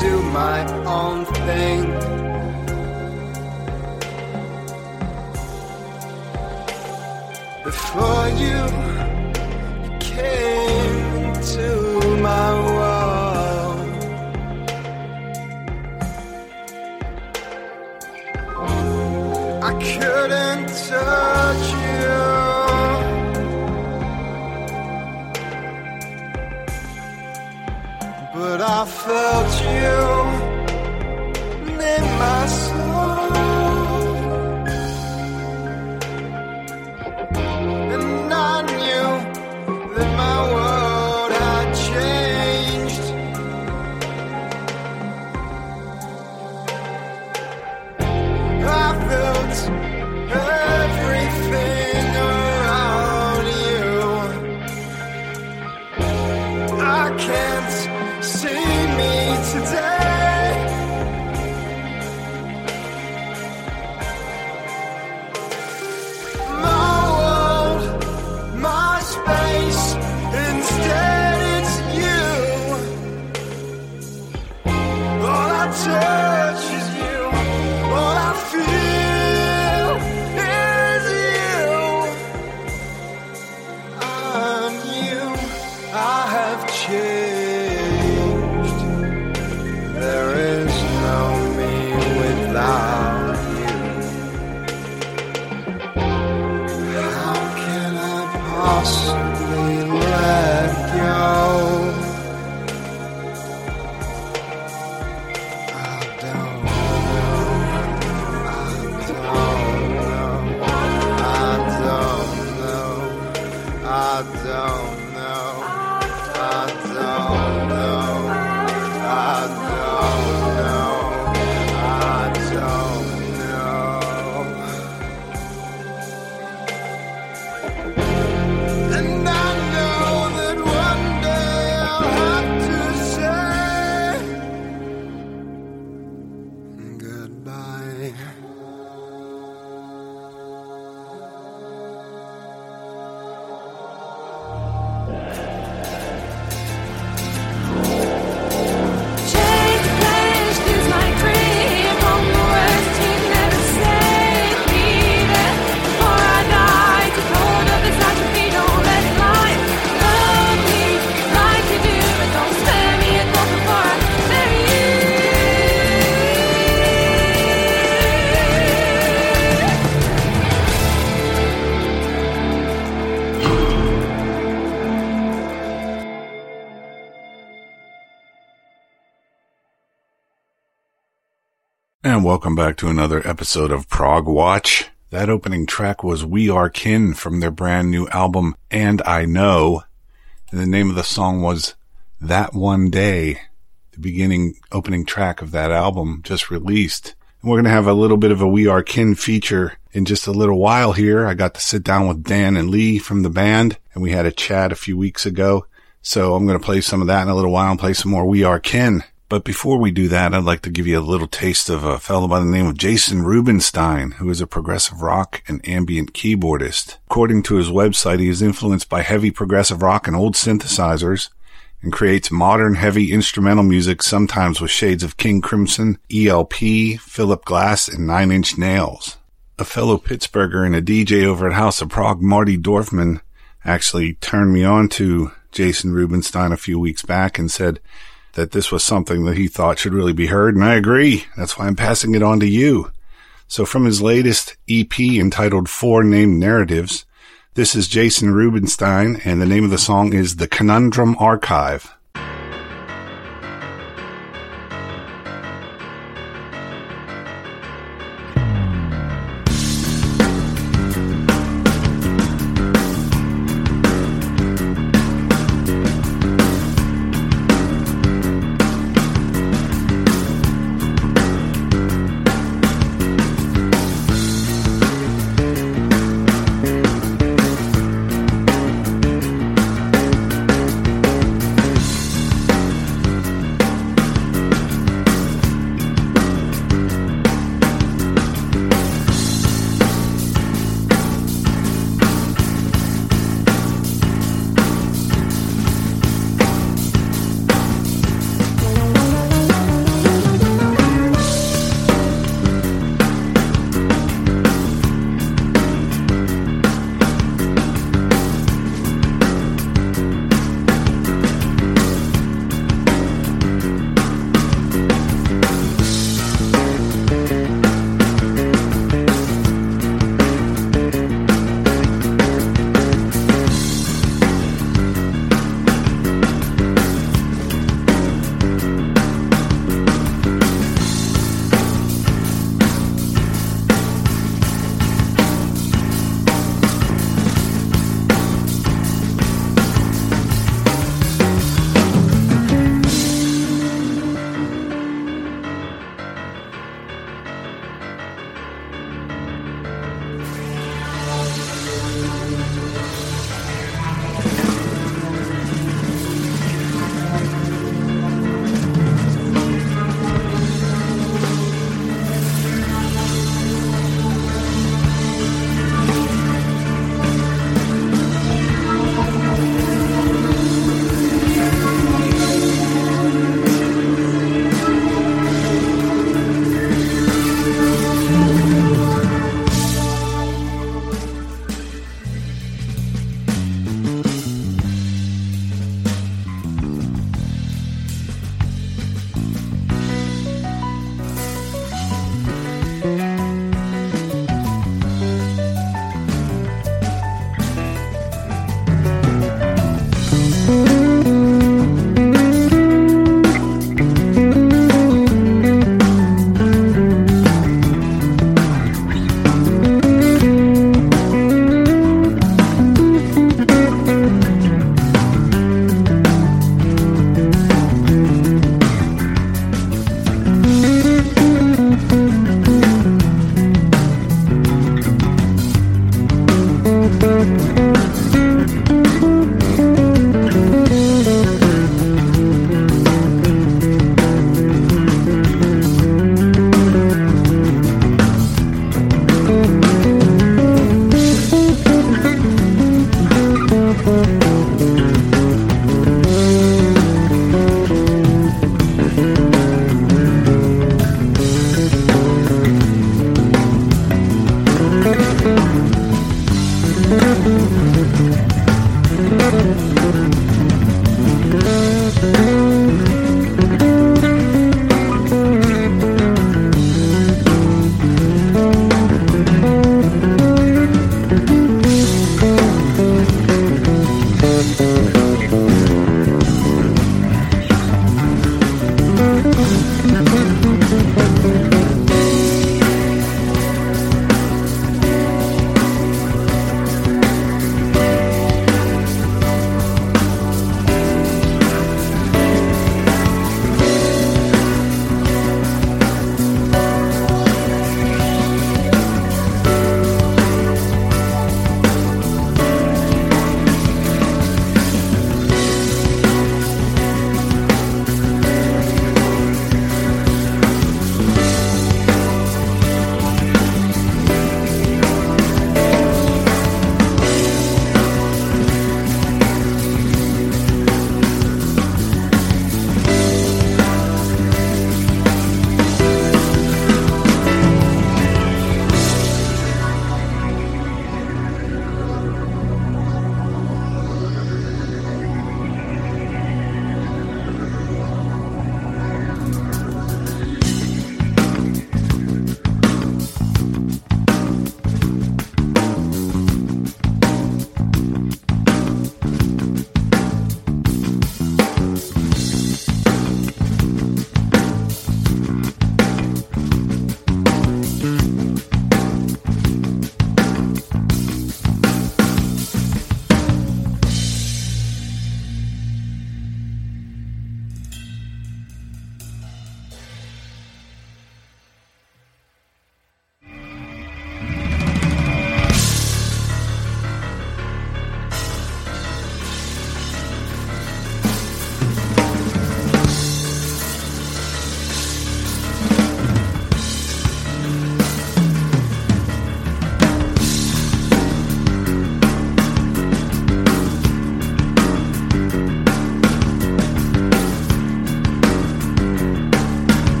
Do my own thing. Before you came into my world, I couldn't touch felt you And welcome back to another episode of Prog Watch. That opening track was We Are Kin from their brand new album, And I Know. And the name of the song was That One Day, the beginning opening track of that album just released. And we're going to have a little bit of a We Are Kin feature in just a little while here. I got to sit down with Dan and Lee from the band and we had a chat a few weeks ago. So I'm going to play some of that in a little while and play some more We Are Kin. But before we do that, I'd like to give you a little taste of a fellow by the name of Jason Rubenstein, who is a progressive rock and ambient keyboardist. According to his website, he is influenced by heavy progressive rock and old synthesizers and creates modern heavy instrumental music, sometimes with shades of King Crimson, ELP, Philip Glass, and Nine Inch Nails. A fellow Pittsburgher and a DJ over at House of Prog, Marty Dorfman, actually turned me on to Jason Rubenstein a few weeks back and said that this was something that he thought should really be heard. And I agree. That's why I'm passing it on to you. So from his latest EP entitled Four Named Narratives, this is Jason Rubenstein and the name of the song is The Conundrum Archive.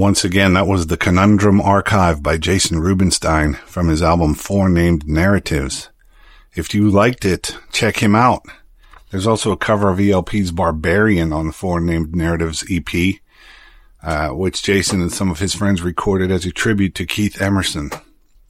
Once again, that was the Conundrum Archive by Jason Rubenstein from his album Four Named Narratives. If you liked it, check him out. There's also a cover of ELP's Barbarian on the Four Named Narratives EP, uh, which Jason and some of his friends recorded as a tribute to Keith Emerson.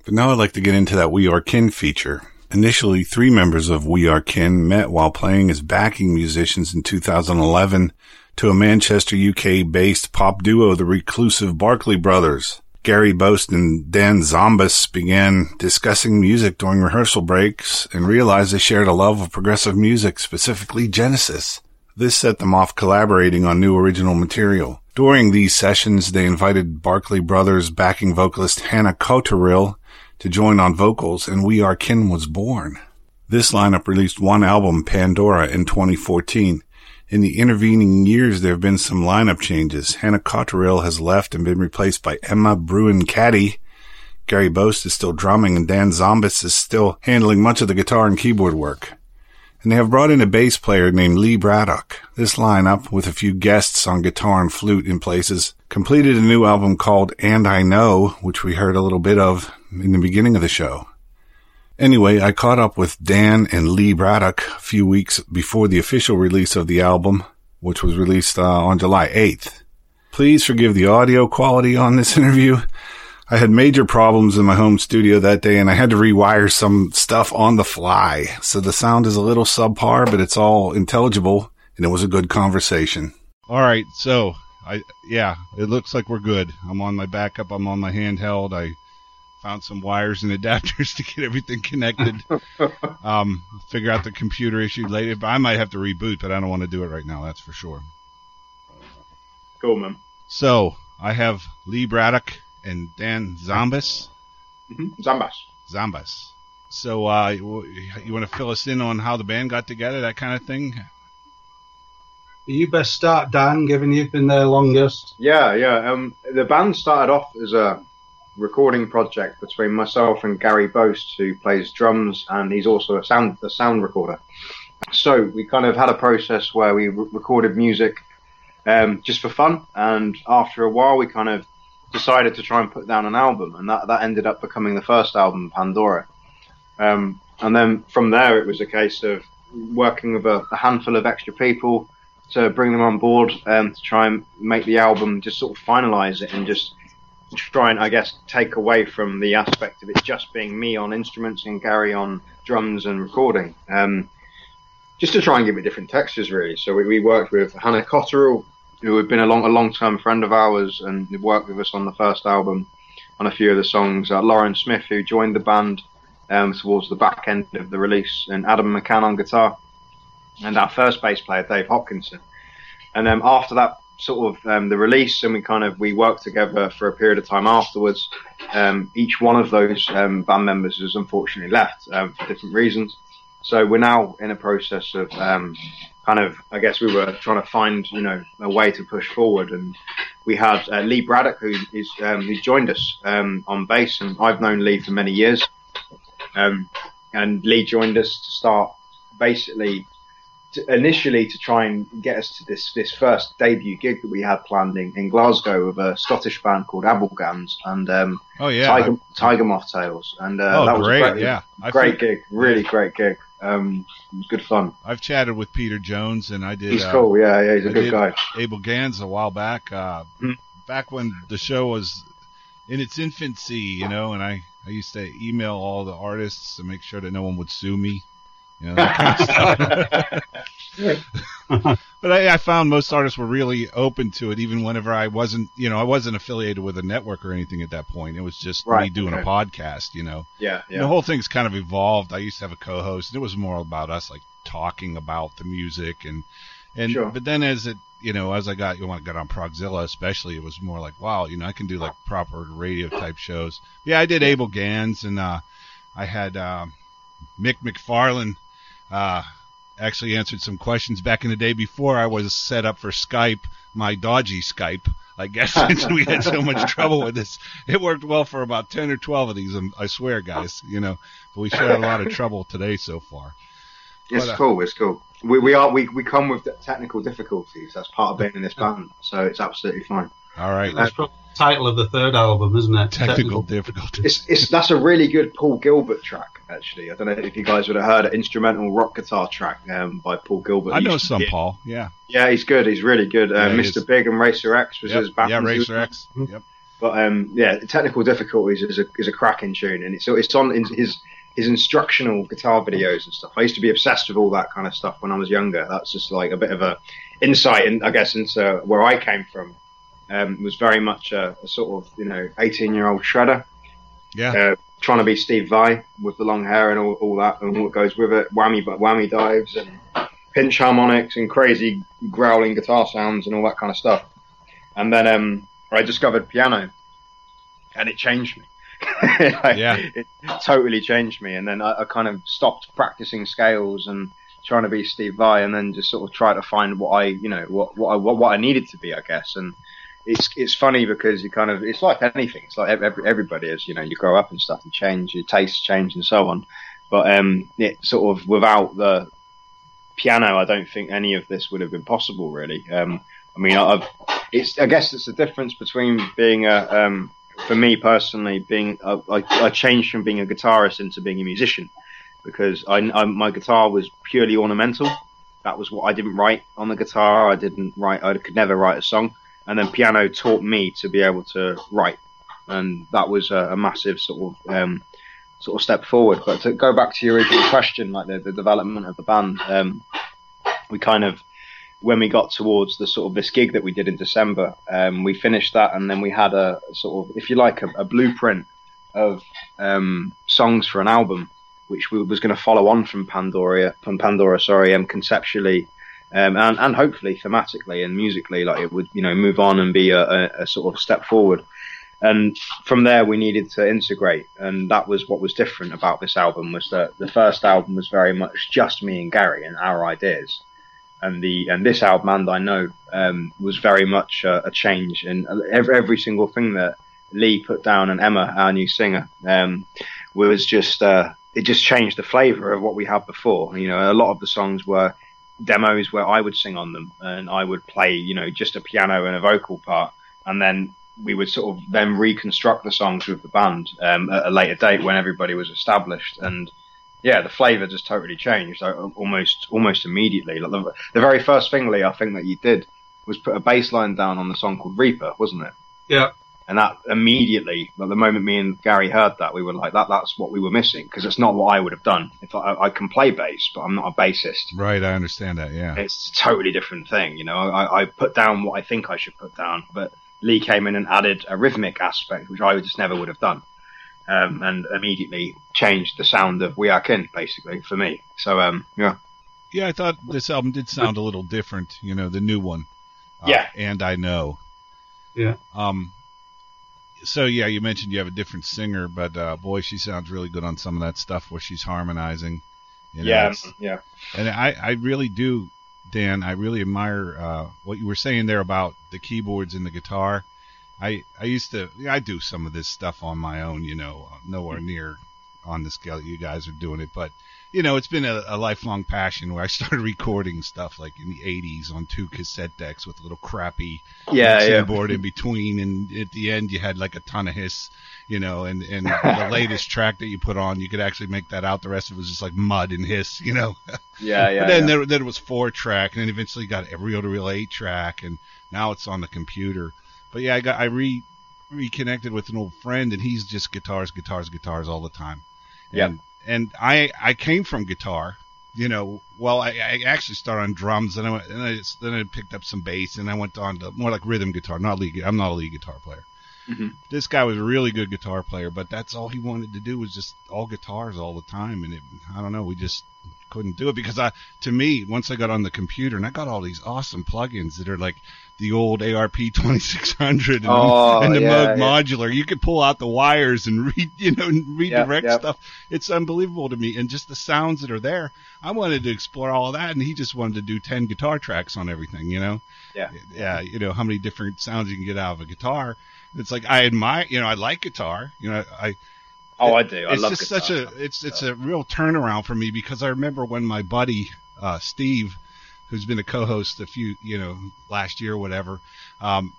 But now I'd like to get into that We Are Kin feature. Initially, three members of We Are Kin met while playing as backing musicians in 2011 to a Manchester, UK based pop duo, the reclusive Barclay Brothers. Gary Boast and Dan Zombas began discussing music during rehearsal breaks and realized they shared a love of progressive music, specifically Genesis. This set them off collaborating on new original material. During these sessions, they invited Barclay Brothers backing vocalist Hannah Cotterill to join on vocals, and We Are Kin was born. This lineup released one album, Pandora, in 2014. In the intervening years, there have been some lineup changes. Hannah Cotterill has left and been replaced by Emma Bruin Caddy. Gary Boast is still drumming and Dan Zombas is still handling much of the guitar and keyboard work. And they have brought in a bass player named Lee Braddock. This lineup, with a few guests on guitar and flute in places, completed a new album called And I Know, which we heard a little bit of in the beginning of the show. Anyway, I caught up with Dan and Lee Braddock a few weeks before the official release of the album, which was released uh, on July 8th. Please forgive the audio quality on this interview. I had major problems in my home studio that day and I had to rewire some stuff on the fly. So the sound is a little subpar, but it's all intelligible and it was a good conversation. All right. So I, yeah, it looks like we're good. I'm on my backup. I'm on my handheld. I found some wires and adapters to get everything connected. um, figure out the computer issue later. But I might have to reboot, but I don't want to do it right now. That's for sure. Cool, man. So I have Lee Braddock and Dan Zombas. Mm-hmm. Zambas. Zombas. So uh, you, you want to fill us in on how the band got together, that kind of thing? You best start, Dan, given you've been there longest. Yeah, yeah. Um, the band started off as a recording project between myself and Gary Boast, who plays drums and he's also a sound a sound recorder. So we kind of had a process where we re- recorded music um, just for fun, and after a while, we kind of decided to try and put down an album, and that that ended up becoming the first album, Pandora. Um, and then from there, it was a case of working with a, a handful of extra people to bring them on board um, to try and make the album, just sort of finalize it and just try and, I guess, take away from the aspect of it just being me on instruments and Gary on drums and recording. Um, just to try and give it different textures, really. So we, we worked with Hannah Cotterill, who had been a long, a long-term friend of ours and worked with us on the first album on a few of the songs. Uh, Lauren Smith, who joined the band um, towards the back end of the release, and Adam McCann on guitar, and our first bass player, Dave Hopkinson. And then after that sort of um, the release, and we kind of we worked together for a period of time afterwards. Um, each one of those um, band members has unfortunately left um, for different reasons. So we're now in a process of um, kind of, I guess we were trying to find, you know, a way to push forward, and we had uh, Lee Braddock who is um, who joined us um, on bass, and I've known Lee for many years, um, and Lee joined us to start basically to, initially to try and get us to this this first debut gig that we had planned in, in Glasgow with a Scottish band called Abel Ganz and um, Oh yeah. Tiger, Tiger Moth Tales, and uh, Oh, that was great, a great, yeah. Great gig, really great gig. Um, it was good fun. I've chatted with Peter Jones, and I did. He's uh, cool, yeah, yeah, he's a I good guy. Abel Ganz a while back, uh, Hmm. back when the show was in its infancy, you know, and I, I used to email all the artists to make sure that no one would sue me, you know, kind of but I, I found most artists were really open to it, even whenever I wasn't, you know, I wasn't affiliated with a network or anything at that point. It was just me Right, doing a podcast, you know. Yeah, And yeah. The whole thing's kind of evolved. I used to have a co-host, and it was more about us like talking about the music and and Sure. but then as it you know as I got you want to get on Progzilla especially, it was more like wow, you know I can do like proper radio type shows. Yeah, I did Abel Ganz, and uh, I had um, Mick McFarlane. Uh, actually answered some questions back in the day before I was set up for Skype, my dodgy Skype. I guess since we had so much trouble with this, it worked well for about ten or twelve of these. um, I swear, guys, you know. But we had a lot of trouble today so far. It's But, uh, cool. It's cool. We, we are we, we come with technical difficulties. That's part of being in this band, so it's absolutely fine. All right. That's probably the title of the third album, isn't it? Technical difficulties. It's, it's that's a really good Paul Gilbert track. Actually, I don't know if you guys would have heard an instrumental rock guitar track um, by Paul Gilbert. I know some be- Paul. Yeah. Yeah, he's good. He's really good. Uh, Yeah, he Mr. is. Big and Racer X was Yep. his band. Yeah, Racer X. Yep. But um, yeah, technical difficulties is a is a cracking tune, and it's so it's on in his his instructional guitar videos and stuff. I used to be obsessed with all that kind of stuff when I was younger. That's just like a bit of a insight, in, I guess, into where I came from. Um, was very much a, a sort of you know eighteen year old shredder, Yeah. uh, trying to be Steve Vai with the long hair and all, all that and what goes with it. Whammy whammy dives and pinch harmonics and crazy growling guitar sounds and all that kind of stuff. And then um, I discovered piano, and it changed me. Like, Yeah. it totally changed me. And then I, I kind of stopped practicing scales and trying to be Steve Vai, and then just sort of try to find what I, you know, what what I what I needed to be, I guess. And it's it's funny because you kind of it's like anything. It's like every, everybody is, you know, you grow up and stuff and change, your tastes change and so on. But um, it sort of without the piano, I don't think any of this would have been possible. Really, um, I mean, I've it's I guess it's the difference between being a um, for me personally being a, I, I changed from being a guitarist into being a musician because I, I my guitar was purely ornamental. That was what I didn't write on the guitar. I didn't write. I could never write a song. And then piano taught me to be able to write, and that was a, a massive sort of um, sort of step forward. But to go back to your original question, like the, the development of the band, um, we kind of when we got towards the sort of this gig that we did in December, um, we finished that, and then we had a sort of, if you like, a, a blueprint of um, songs for an album, which we, was going to follow on from Pandora, from Pandora, sorry, um, conceptually, um, and and hopefully thematically and musically, like it would, you know, move on and be a, a, a sort of step forward. And from there, we needed to integrate, and that was what was different about this album. Was that the first album was very much just me and Gary and our ideas, and the and this album, and I know, um, was very much a, a change in every every single thing that Lee put down, and Emma, our new singer, um, was just uh, it just changed the flavour of what we had before. You know, a lot of the songs were demos where I would sing on them, and I would play, you know, just a piano and a vocal part, and then we would sort of then reconstruct the songs with the band um, at a later date when everybody was established and yeah, the flavour just totally changed almost almost immediately. Like the, the very first thing, Lee, I think that you did was put a bass line down on the song called Reaper, wasn't it? Yeah. And that immediately, at the moment me and Gary heard that, we were like, "That that's what we were missing," because it's not what I would have done. If I, I can play bass, but I'm not a bassist. Right. I understand that. Yeah. It's a totally different thing, you know. I, I put down what I think I should put down, but Lee came in and added a rhythmic aspect, which I just never would have done, um, and immediately changed the sound of We Are Kin, basically for me. So, um, yeah, Yeah. I thought this album did sound a little different. You know, the new one. Uh, Yeah. And I know. Yeah. Um. So yeah, you mentioned you have a different singer, but uh, boy, she sounds really good on some of that stuff where she's harmonizing. You know, yeah, yeah, And I, I really do, Dan. I really admire uh, what you were saying there about the keyboards and the guitar. I I used to I do some of this stuff on my own, you know, nowhere near on the scale that you guys are doing it, but you know, it's been a, a lifelong passion where I started recording stuff like in the '80s on two cassette decks with a little crappy yeah, yeah. board in between, and at the end you had like a ton of hiss, you know, and and the latest track that you put on, you could actually make that out. The rest of it was just like mud and hiss, you know. Yeah, yeah. but then yeah. there then it was four track, and then eventually got every other real eight track, and now it's on the computer. But yeah, I got I re reconnected with an old friend, and he's just guitars, guitars, guitars all the time. Yeah. And, and I I came from guitar, you know. Well, I, I actually started on drums, and I went, and I then I picked up some bass, and I went on to more like rhythm guitar, not lead. I'm not a lead guitar player. Mhm. This guy was a really good guitar player, but that's all he wanted to do was just all guitars all the time, and it, I don't know, we just couldn't do it because I, to me, once I got on the computer and I got all these awesome plugins that are like the old ARP 2600 and, Oh, the, and the yeah, Moog yeah. modular, you could pull out the wires and re, you know, and redirect yep. stuff. It's unbelievable to me, and just the sounds that are there. I wanted to explore all of that, and he just wanted to do 10 guitar tracks on everything, you know Yeah. yeah, you know how many different sounds you can get out of a guitar. It's like I admire, you know, I like guitar. You know, I Oh, I do. I it's love just guitar. such a it's it's a real turnaround for me because I remember when my buddy uh, Steve, who's been a co-host a few you know last year or whatever, um,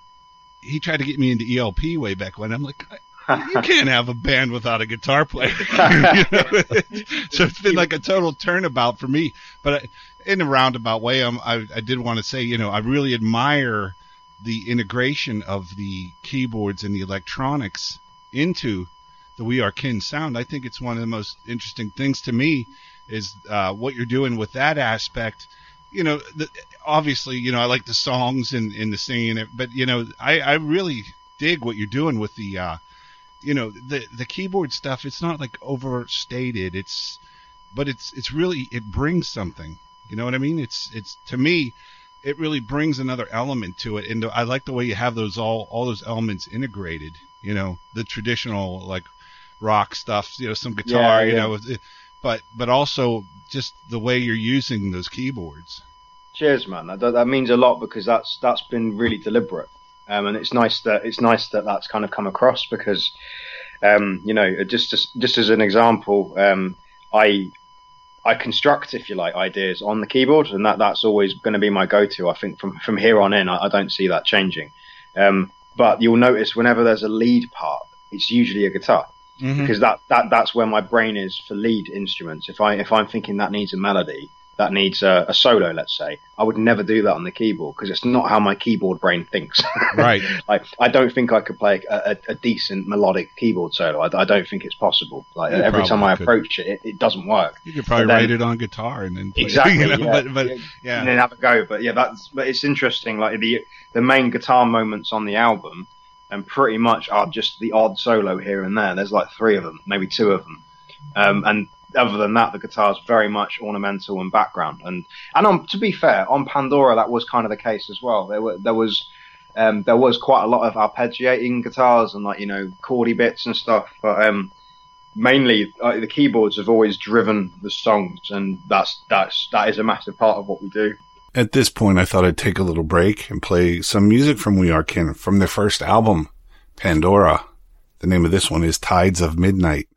he tried to get me into ELP way back when. I'm like, you can't have a band without a guitar player. You know? so it's been like a total turnabout for me. But in a roundabout way, um, I, I did want to say, you know, I really admire the integration of the keyboards and the electronics into the We Are Kin sound. I think it's one of the most interesting things to me is uh, what you're doing with that aspect. You know, the, obviously, you know, I like the songs and, and the singing, but you know, I, I really dig what you're doing with the, uh, you know, the the keyboard stuff. It's not like overstated. It's, but it's it's really it brings something. You know what I mean? It's it's to me, it really brings another element to it, and I like the way you have those all all those elements integrated. You know, the traditional like rock stuff. You know, some guitar. Yeah, you know, it- but but also just the way you're using those keyboards. Cheers, man. That, that means a lot because that's that's been really deliberate, um, and it's nice that it's nice that that's kind of come across because, um, you know, just as, just as an example, um, I I construct, if you like, ideas on the keyboard, and that that's always going to be my go-to. I think from from here on in, I, I don't see that changing. Um, but you'll notice whenever there's a lead part, it's usually a guitar Mm-hmm. because that, that that's where my brain is for lead instruments. If I if I'm thinking that needs a melody, that needs a, a solo, let's say, I would never do that on the keyboard because it's not how my keyboard brain thinks. Right. like I don't think I could play a, a, a decent melodic keyboard solo. I, I don't think it's possible. Like You every time I could. approach it, it, it doesn't work. You could probably then- write it on guitar and then play, Exactly. You know, yeah. But but and then have a go. But yeah, that's but it's interesting. Like the the main guitar moments on the album, and pretty much are just the odd solo here and there. There's like three of them, maybe two of them, um, and other than that, the guitar's very much ornamental and background. And and on to be fair, on Pandora that was kind of the case as well. There were there was. Um, there was quite a lot of arpeggiating guitars and like you know chordy bits and stuff, but um, mainly uh, the keyboards have always driven the songs, and that's that's that is a massive part of what we do. At this point, I thought I'd take a little break and play some music from We Are Kin from their first album, Pandora. The name of this one is Tides of Midnight.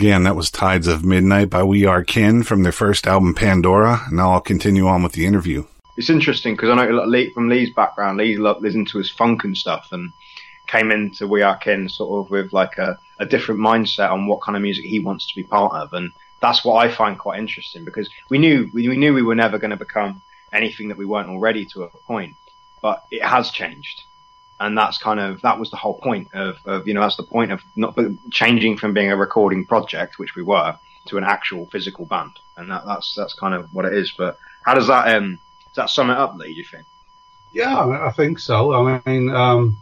Again, that was Tides of Midnight by We Are Kin from their first album Pandora. Now I'll continue on with the interview. It's interesting because I know like, Lee, from Lee's background, Lee listened to his funk and stuff and came into We Are Kin sort of with like a, a different mindset on what kind of music he wants to be part of. And that's what I find quite interesting because we knew we, we knew we were never going to become anything that we weren't already to a point, but it has changed. And that's kind of that was the whole point of, of you know that's the point of not changing from being a recording project, which we were, to an actual physical band, and that, that's that's kind of what it is. But how does that um does that sum it up, Lee? Do you think? Yeah, I I think so. I mean, um,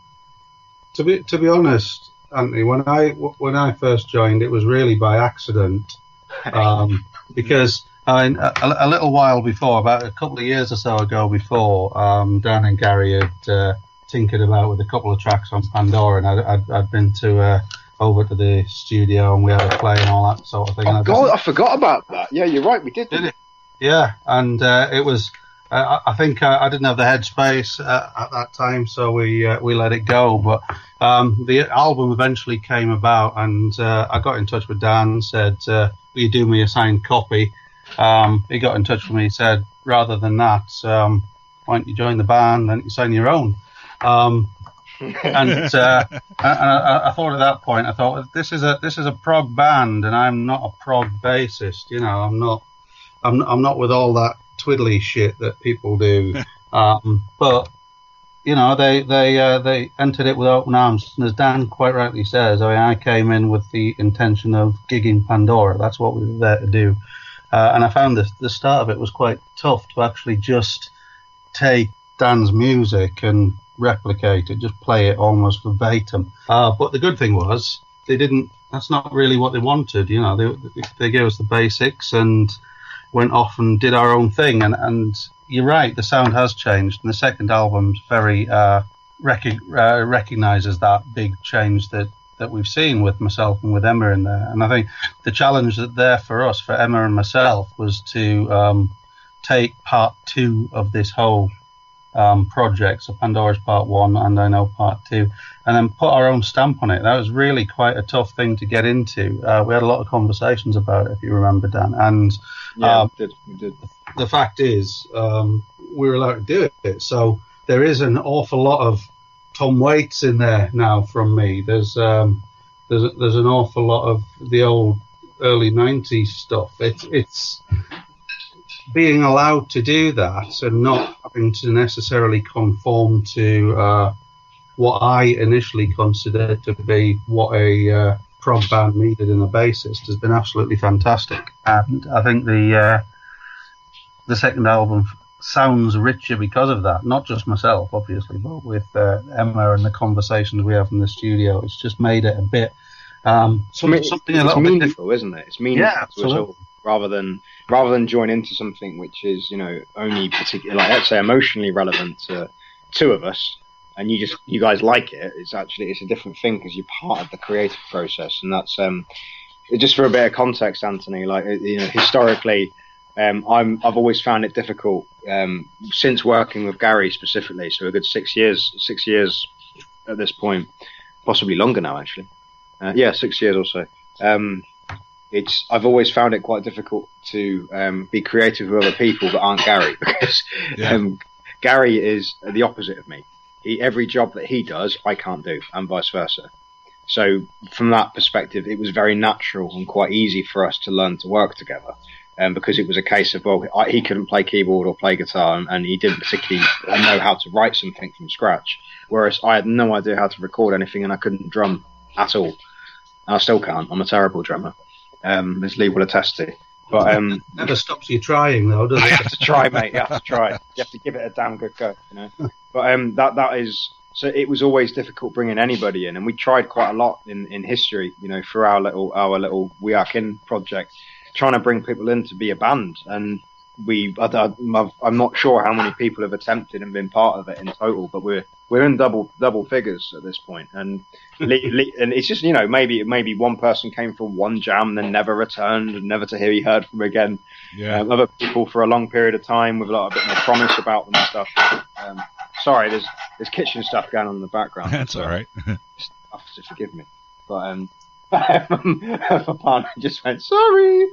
to be to be honest, Anthony, when I when I first joined, it was really by accident, um, because I mean, a, a little while before, about a couple of years or so ago, before um, Dan and Gary had uh, tinkered about with a couple of tracks on Pandora, and I'd, I'd, I'd been to uh, over to the studio and we had a play and all that sort of thing. Oh I God, I forgot about that. Yeah, you're right. We did. Did it? Yeah, and uh, it was. Uh, I I think uh, I didn't have the headspace uh, at that time, so we uh, we let it go. But um, the album eventually came about, and uh, I got in touch with Dan and said, uh, "Will you do me a signed copy?" Um, he got in touch with me. Said, "Rather than that, um, why don't you join the band and you sign your own?" Um, and uh, and I, I thought at that point, I thought this is a this is a prog band, and I'm not a prog bassist. You know, I'm not I'm I'm not with all that twiddly shit that people do. um, but you know, they they uh, they entered it with open arms, and as Dan quite rightly says, I mean, I came in with the intention of gigging Pandora. That's what we were there to do, uh, and I found the the start of it was quite tough to actually just take Dan's music and replicate it, just play it almost verbatim. Uh, but the good thing was they didn't. That's not really what they wanted. You know, they they gave us the basics and went off and did our own thing. And and you're right, the sound has changed. And the second album's very uh, rec- uh, recognizes that big change that. That we've seen with myself and with Emma in there, and I think the challenge that there for us, for Emma and myself, was to um, take part two of this whole um, project, so Pandora's part one and I know part two, and then put our own stamp on it. That was really quite a tough thing to get into. Uh, we had a lot of conversations about it, if you remember, Dan. And Yeah, um, we did. We did. the fact is, um, we were allowed to do it. So there is an awful lot of Tom Waits in there now from me. There's um, there's there's an awful lot of the old early '90s stuff. It's it's being allowed to do that and not having to necessarily conform to uh, what I initially considered to be what a uh, prog band needed in a bassist has been absolutely fantastic. And I think the uh, the second album sounds richer because of that. Not just myself, obviously, but with uh, Emma and the conversations we have in the studio. It's just made it a bit um, some, It's- something a it's little bit different. meaningful, isn't it? It's meaningful Yeah, absolutely. Rather than rather than join into something which is you know only particular, like let's say emotionally relevant to two of us, and you just you guys like it. It's actually it's a different thing because you're part of the creative process, and that's um just for a bit of context, Anthony. Like uh, you know historically. Um, I'm, I've always found it difficult um, since working with Gary specifically. So a good six years, six years at this point, possibly longer now actually. Uh, yeah, six years or so. Um, it's I've always found it quite difficult to um, be creative with other people that aren't Gary because Yeah. um, Gary is the opposite of me. He, every job that he does, I can't do, and vice versa. So from that perspective, it was very natural and quite easy for us to learn to work together. Um, because it was a case of well, I, he couldn't play keyboard or play guitar, and, and he didn't particularly know how to write something from scratch. Whereas I had no idea how to record anything, and I couldn't drum at all. And I still can't. I'm a terrible drummer, um, as Lee will attest to. But um, Never stops you trying, though, does it? have to try, mate. You have to try. You have to give it a damn good go, you know. But um, that that is so. It was always difficult bringing anybody in, and we tried quite a lot in, in history, you know, for our little our little We Are Kin project, trying to bring people in to be a band, and we I, I'm not sure how many people have attempted and been part of it in total, but we're we're in double double figures at this point, and Lee, Lee, and it's just you know maybe maybe one person came for one jam, then never returned, and never to hear be heard from again Yeah. um, other people for a long period of time with a lot a bit more promise about them and stuff. Um, sorry, there's there's kitchen stuff going on in the background. That's so all right. have to forgive me. But um, my partner just went sorry.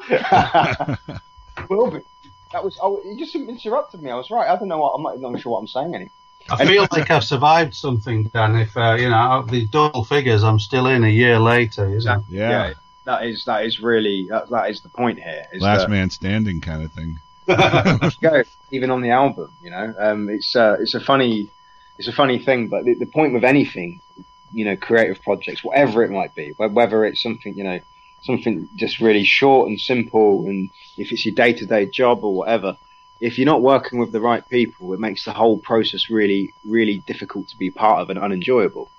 well, but that was oh, he just interrupted me. I was right. I don't know what I'm not even sure what I'm saying anymore. I feel like I've survived something, Dan. If uh, you know out of these double figures, I'm still in a year later. Isn't it? Yeah. that is that is really that, that is the point here. Is Last that, man standing kind of thing. go even on the album. You know, um, it's uh, it's a funny it's a funny thing, but the, the point with anything, you know, creative projects, whatever it might be, whether it's something you know something just really short and simple, and if it's your day to day job or whatever. If you're not working with the right people, it makes the whole process really, really difficult to be part of and unenjoyable.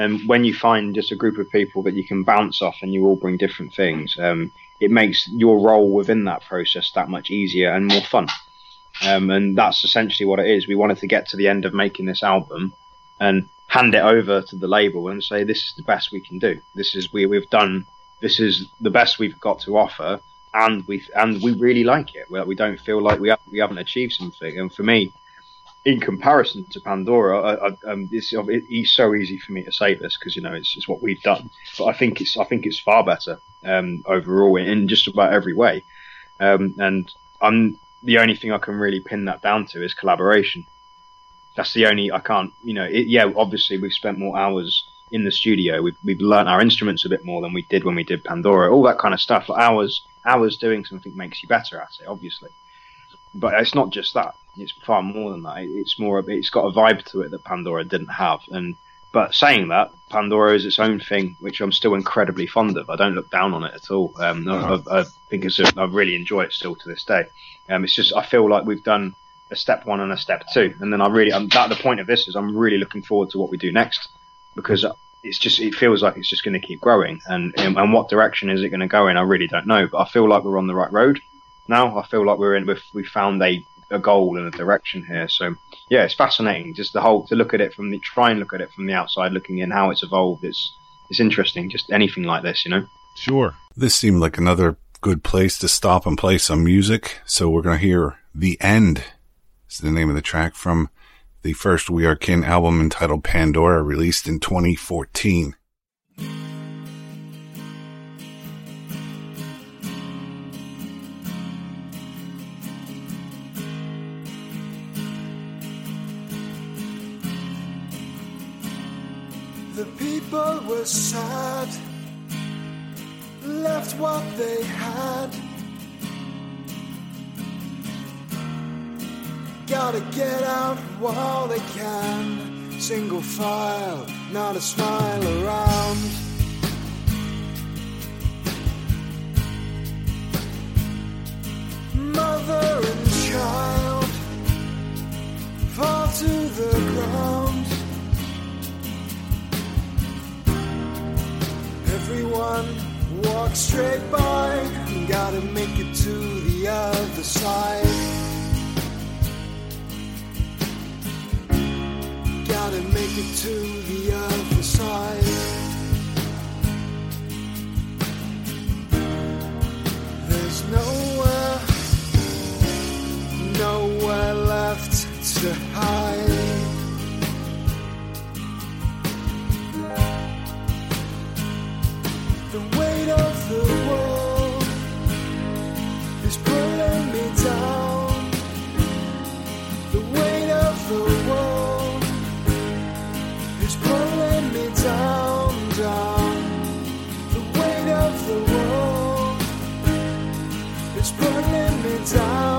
And when you find just a group of people that you can bounce off and you all bring different things, um, it makes your role within that process that much easier and more fun. Um, and that's essentially what it is. We wanted to get to the end of making this album and hand it over to the label and say, this is the best we can do. This is we we've done. This is the best we've got to offer, and we and we really like it. We, don't feel like we have, we haven't achieved something. And for me, in comparison to Pandora, I, I, um, it's, it's so easy for me to say this because you know it's, it's what we've done. But I think it's I think it's far better um, overall in, in just about every way. Um, and I'm the only thing I can really pin that down to is collaboration. That's the only I can't you know it, yeah obviously we've spent more hours in the studio. We've we've learnt our instruments a bit more than we did when we did Pandora. All that kind of stuff. Like hours hours doing something makes you better at it, obviously but it's not just that. It's far more than that. It's more. It's got a vibe to it that Pandora didn't have. And but saying that, Pandora is its own thing, which I'm still incredibly fond of. I don't look down on it at all. Um, I, I, I think it's. A, I really enjoy it still to this day. Um, it's just I feel like we've done a step one and a step two, and then I really. I'm at the point of this is I'm really looking forward to what we do next because it's just it feels like it's just going to keep growing and and, and what direction is it going to go in I really don't know but I feel like we're on the right road now I feel like we're in we've, we found a, a goal and a direction here so yeah it's fascinating just the whole to look at it from the try and look at it from the outside looking in how it's evolved it's it's interesting just anything like this you know Sure. This seemed like another good place to stop and play some music. So we're going to hear The End. Is the name of the track from the first We Are Kin album entitled Pandora, released in 2014. The people were sad, left what they had. Gotta get out while they can. Single file, not a smile around. Mother and child fall to the ground. Everyone walks straight by. Gotta make it to the other side. Gotta make it to the other side. There's nowhere, nowhere left to hide. The weight of the world is pulling me down. Pulling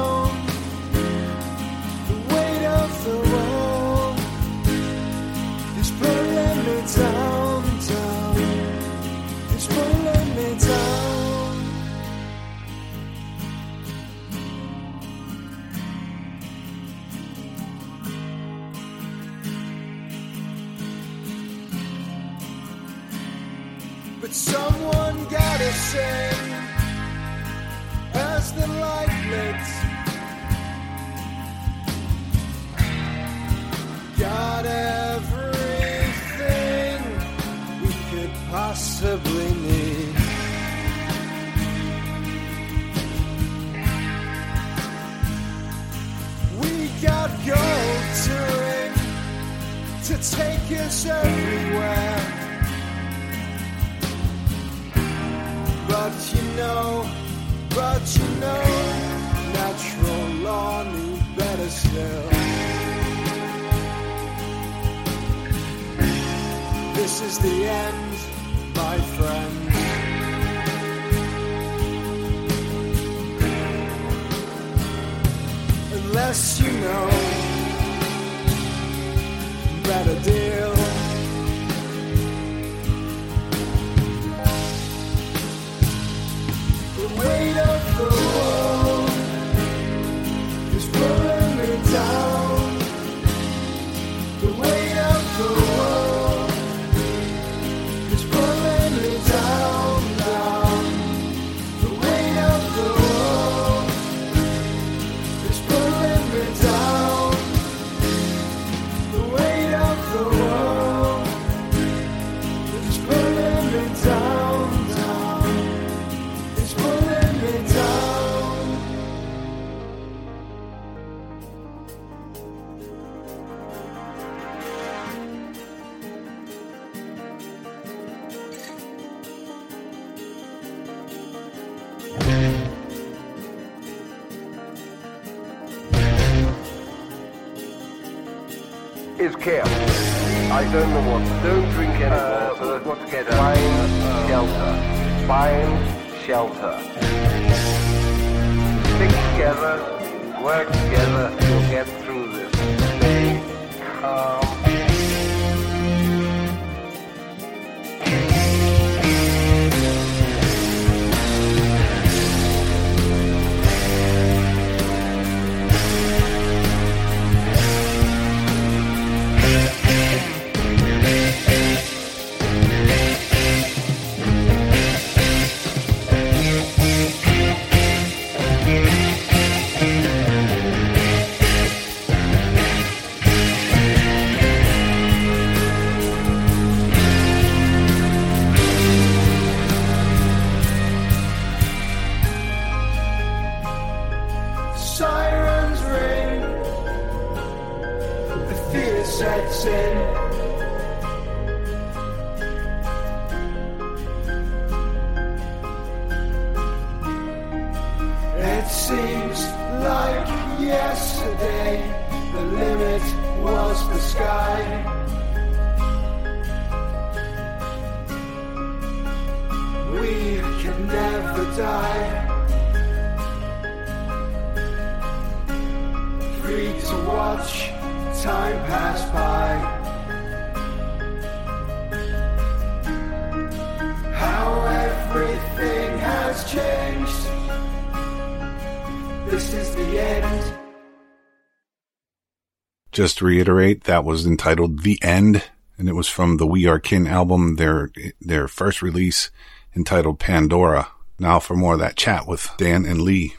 Just to reiterate, that was entitled The End, and it was from the We Are Kin album, their their first release entitled Pandora. Now for more of that chat with Dan and Lee.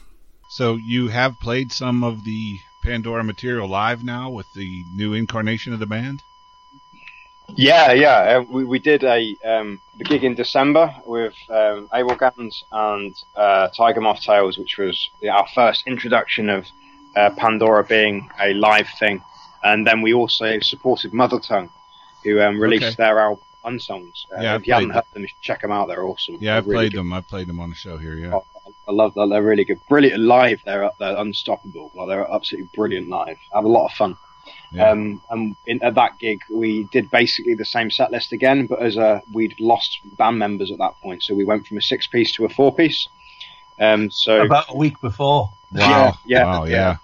So you have played some of the Pandora material live now with the new incarnation of the band? Yeah, yeah. Uh, we, we did a um, the gig in December with um, Abel Ganz and uh, Tiger Moth Tales, which was our first introduction of uh, Pandora being a live thing. And then we also supported Mother Tongue, who um, released Okay. their album Unsongs. Uh, Yeah, I if you haven't played heard them, you check them out. They're awesome. Yeah, I They're really played good. them. I played them on the show here. Yeah. Oh, I love that. They're really good. Brilliant live. They're they're unstoppable. Like, they're absolutely brilliant live. I have a lot of fun. Yeah. Um, and in, at that gig, we did basically the same set list again, but as a we'd lost band members at that point, so we went from a six piece to a four piece. Um, so About a week before. Wow. yeah, yeah, Wow, yeah.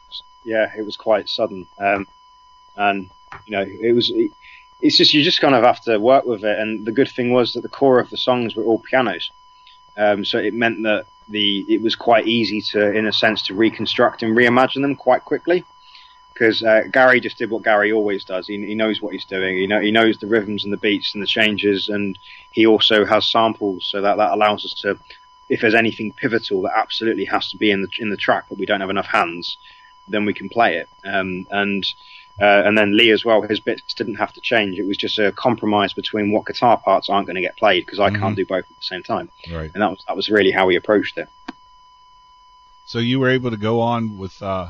yeah, it was quite sudden. Um, and you know, it was. It, it's just you just kind of have to work with it. And the good thing was that the core of the songs were all pianos, um, so it meant that the it was quite easy to, in a sense, to reconstruct and reimagine them quite quickly. Because uh, Gary just did what Gary always does. He, he knows what he's doing. He know he knows the rhythms and the beats and the changes, and he also has samples, so that that allows us to, if there's anything pivotal that absolutely has to be in the in the track, but we don't have enough hands, then we can play it. Um, and uh, and then Lee as well, his bits didn't have to change. It was just a compromise between what guitar parts aren't going to get played because I Mhm. can't do both at the same time, Right. and that was that was really how we approached it. So you were able to go on with uh,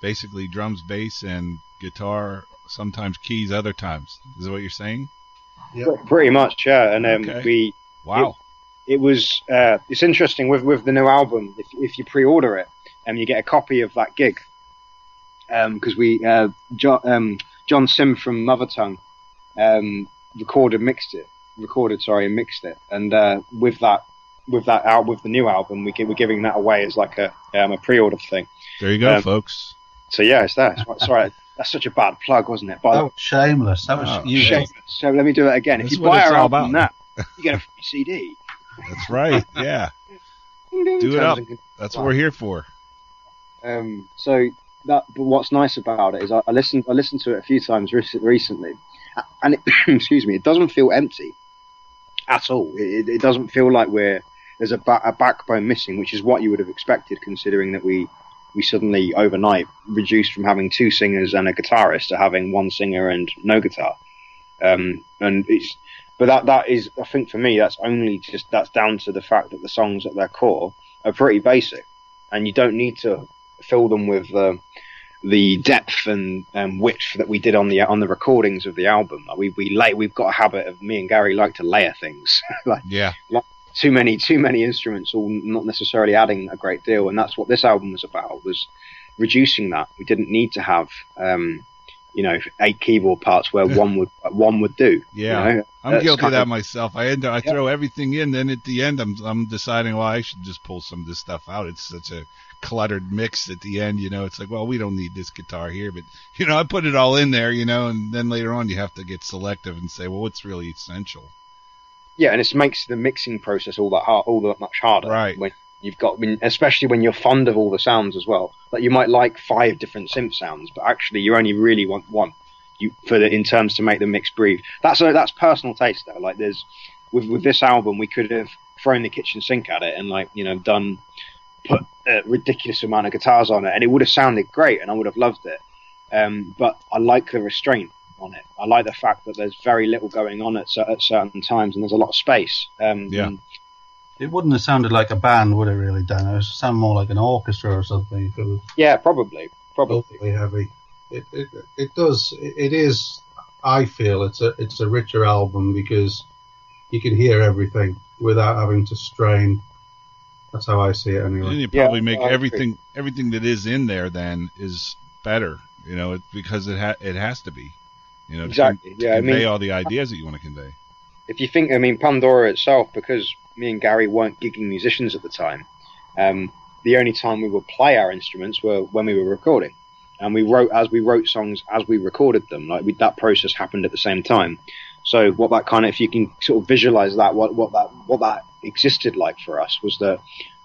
basically drums, bass, and guitar. Sometimes keys, other times. Is that what you're saying? Yeah, Pretty much, yeah. And um, Okay. we Wow. it was uh, it's interesting with with the new album. If if you pre-order it, and you get a copy of that gig, because we uh, John, um, John Sim from Mother Tongue um, recorded mixed it recorded sorry and mixed it and uh, with that with that out with the new album we we're giving that away as like a um, a pre-order thing There you go, Um, folks. so yeah it's there Sorry- sorry that's such a bad plug wasn't it by That was shameless. That was Oh, you. Shame. so let me do that again This if you what buy it's our all album about. now you get a free CD That's right. Yeah, do it up. That's what we're here for. Um, so that, but what's nice about it is I, I listened, I listened to it a few times rec- recently, and it, excuse me, it doesn't feel empty at all. It, it- it doesn't feel like we're there's a, ba- a backbone missing, which is what you would have expected, considering that we we suddenly overnight reduced from having two singers and a guitarist to having one singer and no guitar. Um, and it's, but that that is, I think for me, that's only just that's down to the fact that the songs at their core are pretty basic, and you don't need to fill them with uh, the depth and um, width that we did on the on the recordings of the album. Like, We we lay, we've got a habit of me and Gary like to layer things, like Yeah, too many too many instruments, all not necessarily adding a great deal. And that's what this album was about was reducing that. We didn't need to have. Um, you know, eight keyboard parts where one would one would do. yeah. you know? I'm That's guilty of that myself. I end up, I Yeah. throw everything in, then at the end, I'm I'm deciding, well, I should just pull some of this stuff out. It's such a cluttered mix at the end. You know, it's like, well, we don't need this guitar here, but you know, I put it all in there. You know, and then later on, you have to get selective and say, well, what's really essential? Yeah, and it makes the mixing process all that hard, all that much harder. Right. When you've got, when, especially when you're fond of all the sounds as well. Like you might like five different synth sounds, but actually you only really want one. You for the in terms to make the mix breathe. That's a, that's personal taste though. Like there's with with this album, we could have thrown the kitchen sink at it and like you know done put a ridiculous amount of guitars on it, and it would have sounded great, and I would have loved it. Um, but I like the restraint on it. I like the fact that there's very little going on at, at certain times, and there's a lot of space. Um, Yeah. It wouldn't have sounded like a band, would it? Really, Dan? It would sound more like an orchestra or something. If it was yeah, probably, probably. vocally heavy. It, it it does. It, it is. I feel it's a it's a richer album because you can hear everything without having to strain. That's how I see it And anyway. you Yeah, probably make I agree. everything everything that is in there then is better. You know, it, because it ha- it has to be. You know, Exactly, con- to yeah, I convey mean- all the ideas that you want to convey. if you think, I mean, Pandora itself, because me and Gary weren't gigging musicians at the time, um, the only time we would play our instruments were when we were recording, and we wrote as we wrote songs as we recorded them. Like we, that process happened at the same time. So what that kind of, if you can sort of visualize that, what what that what that existed like for us was that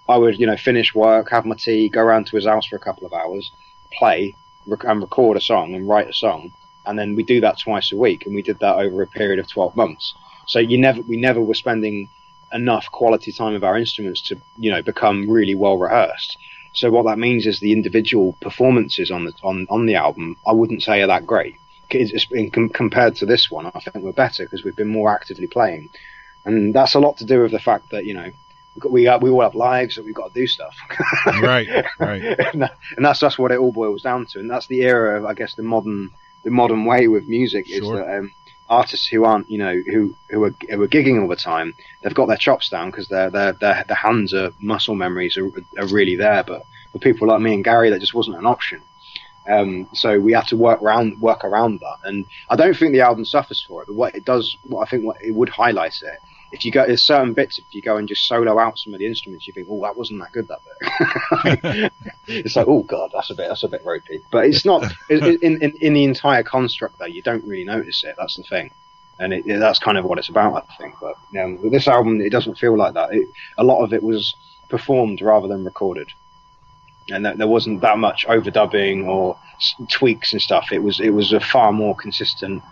I would, you know, finish work, have my tea, go around to his house for a couple of hours, play, rec- and record a song and write a song, and then we do that twice a week, and we did that over a period of twelve months. So you never, we never were spending enough quality time of our instruments to, you know, become really well rehearsed. So what that means is the individual performances on the on, on the album, I wouldn't say are that great. Compared to this one, I think we're better because we've been more actively playing, and that's a lot to do with the fact that you know got- we uh, all have lives that we've got to do stuff. right, right. and, that- and that's that's what it all boils down to, and that's the era of I guess the modern the modern way with music is Sure. that um, artists who aren't you know who who are, who are gigging all the time they've got their chops down because their their their their hands are muscle memories are, are really there, but for people like me and Gary that just wasn't an option. Um, so we have to work around work around that, and I don't think the album suffers for it. But what it does, what I think, what it would highlight it. If you go, there's certain bits. If you go and just solo out some of the instruments, you think, "Oh, that wasn't that good." That bit. it's like, "Oh God, that's a bit, that's a bit ropey." But it's not in, in in in the entire construct though. You don't really notice it. That's the thing, and it, that's kind of what it's about, I think. But you know, with this album, it doesn't feel like that. It, a lot of it was performed rather than recorded and there wasn't that much overdubbing or s- tweaks and stuff. It was it was a far more consistent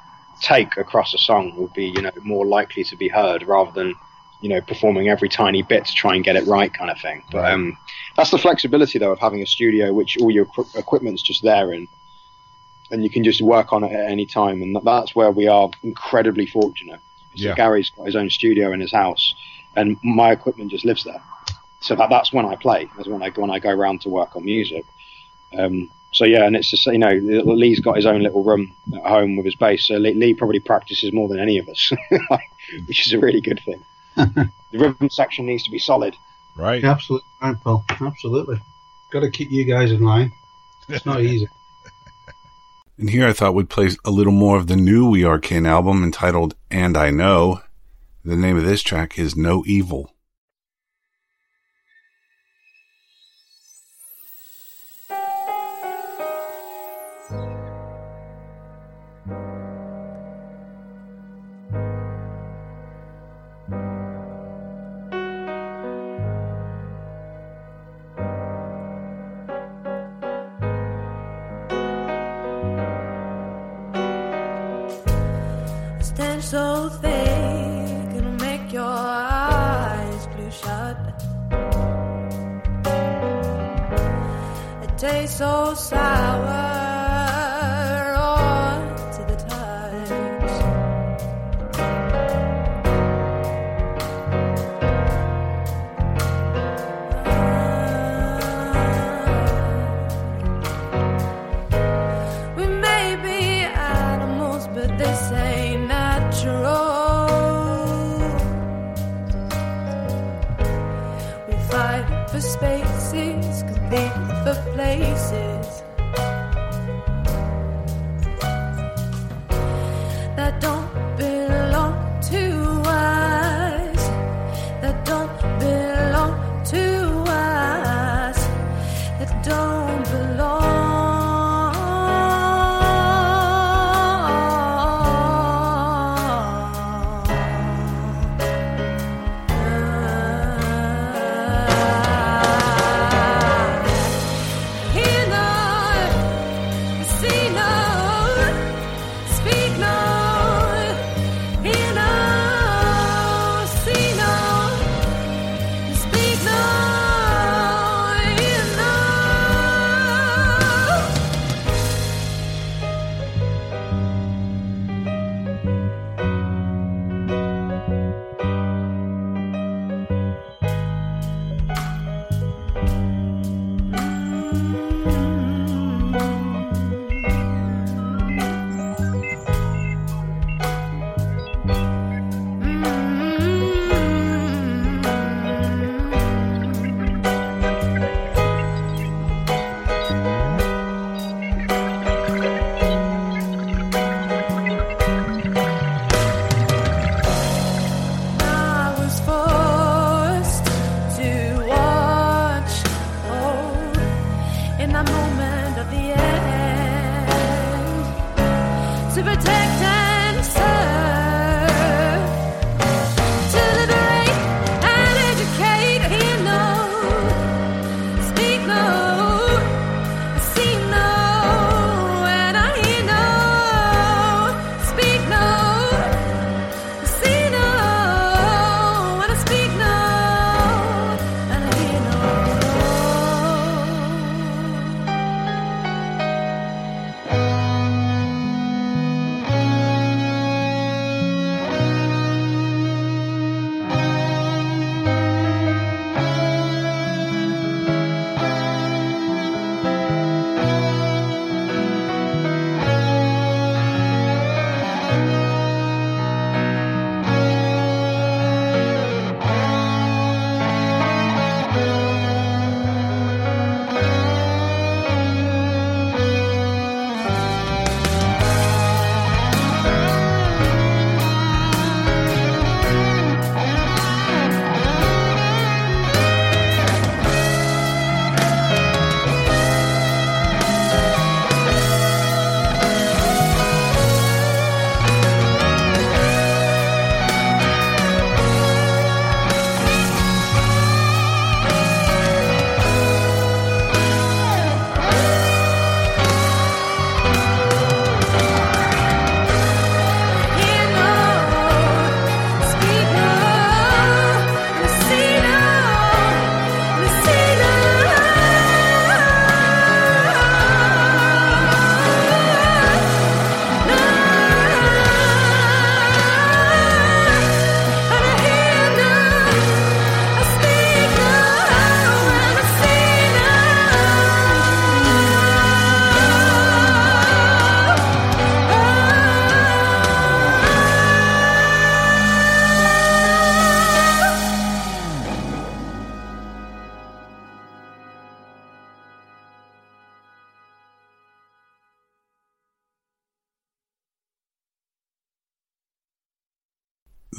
take across a song would be you know more likely to be heard rather than you know performing every tiny bit to try and get it right kind of thing. But um, that's the flexibility though of having a studio which all your equi- equipment's just there and and you can just work on it at any time and that's where we are incredibly fortunate. So Yeah. Gary's got his own studio in his house and my equipment just lives there so that, that's when I play. That's when I when I go around to work on music. Um, so yeah, and it's just you know Lee's got his own little room at home with his bass. So Lee, Lee probably practices more than any of us, which is a really good thing. the rhythm section needs to be solid. Right. Absolutely, right, Paul. Absolutely. Got to keep you guys in line. It's not easy. And here I thought we'd play a little more of the new We Are Kin album entitled And I Know. The name of this track is No Evil. Stench so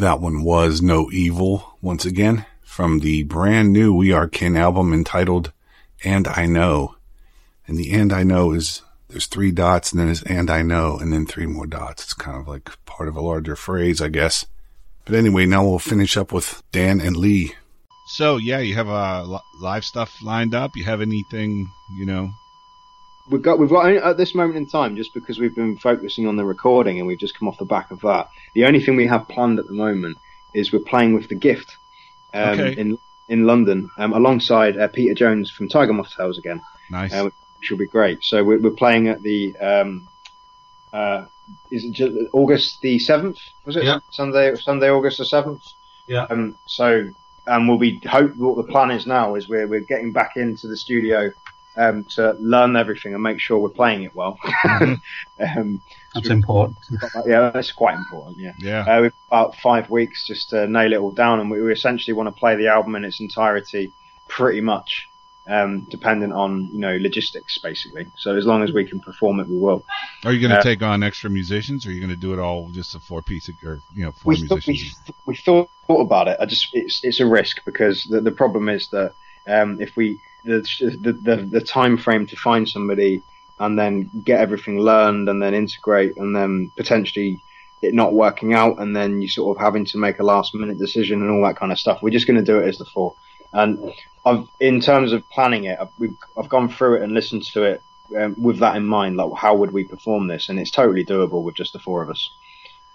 That one was No Evil, once again, from the brand new We Are Kin album entitled And I Know. And the And I Know is there's three dots and then there's And I Know and then three more dots. It's kind of like part of a larger phrase, I guess. But anyway, now we'll finish up with Dan and Lee. So yeah, you have uh, live stuff lined up. You have anything, you know? We've got we've got at this moment in time, just because we've been focusing on the recording and we've just come off the back of that. The only thing we have planned at the moment is we're playing with the Gift um, Okay. in in London um, alongside uh, Peter Jones from Tiger Moth Tales again. Nice. uh, which will be great. So we're, we're playing at the um, uh, is it ju- August the seventh? Was it Yeah. Sunday? Sunday, August the seventh. Yeah. Um, so and we'll be hope what the plan is now is we're we're getting back into the studio um, to learn everything and make sure we're playing it well. um, That's important. yeah, that's quite important. Yeah. Yeah. Uh, we've about five weeks just to nail it all down, and we, we essentially want to play the album in its entirety, pretty much, um, dependent on you know logistics, basically. So as long as we can perform it, we will. Are you going to Uh, take on extra musicians, or are you going to do it all just a four piece or you know four we thought, musicians? we, we thought, thought about it. I just it's it's a risk because the the problem is that um, if we the, the the time frame to find somebody and then get everything learned and then integrate and then potentially it not working out and then you sort of having to make a last minute decision and all that kind of stuff. We're just going to do it as the four. And I've in terms of planning it, I've, I've gone through it and listened to it um, with that in mind. Like how would we perform this? And it's totally doable with just the four of us.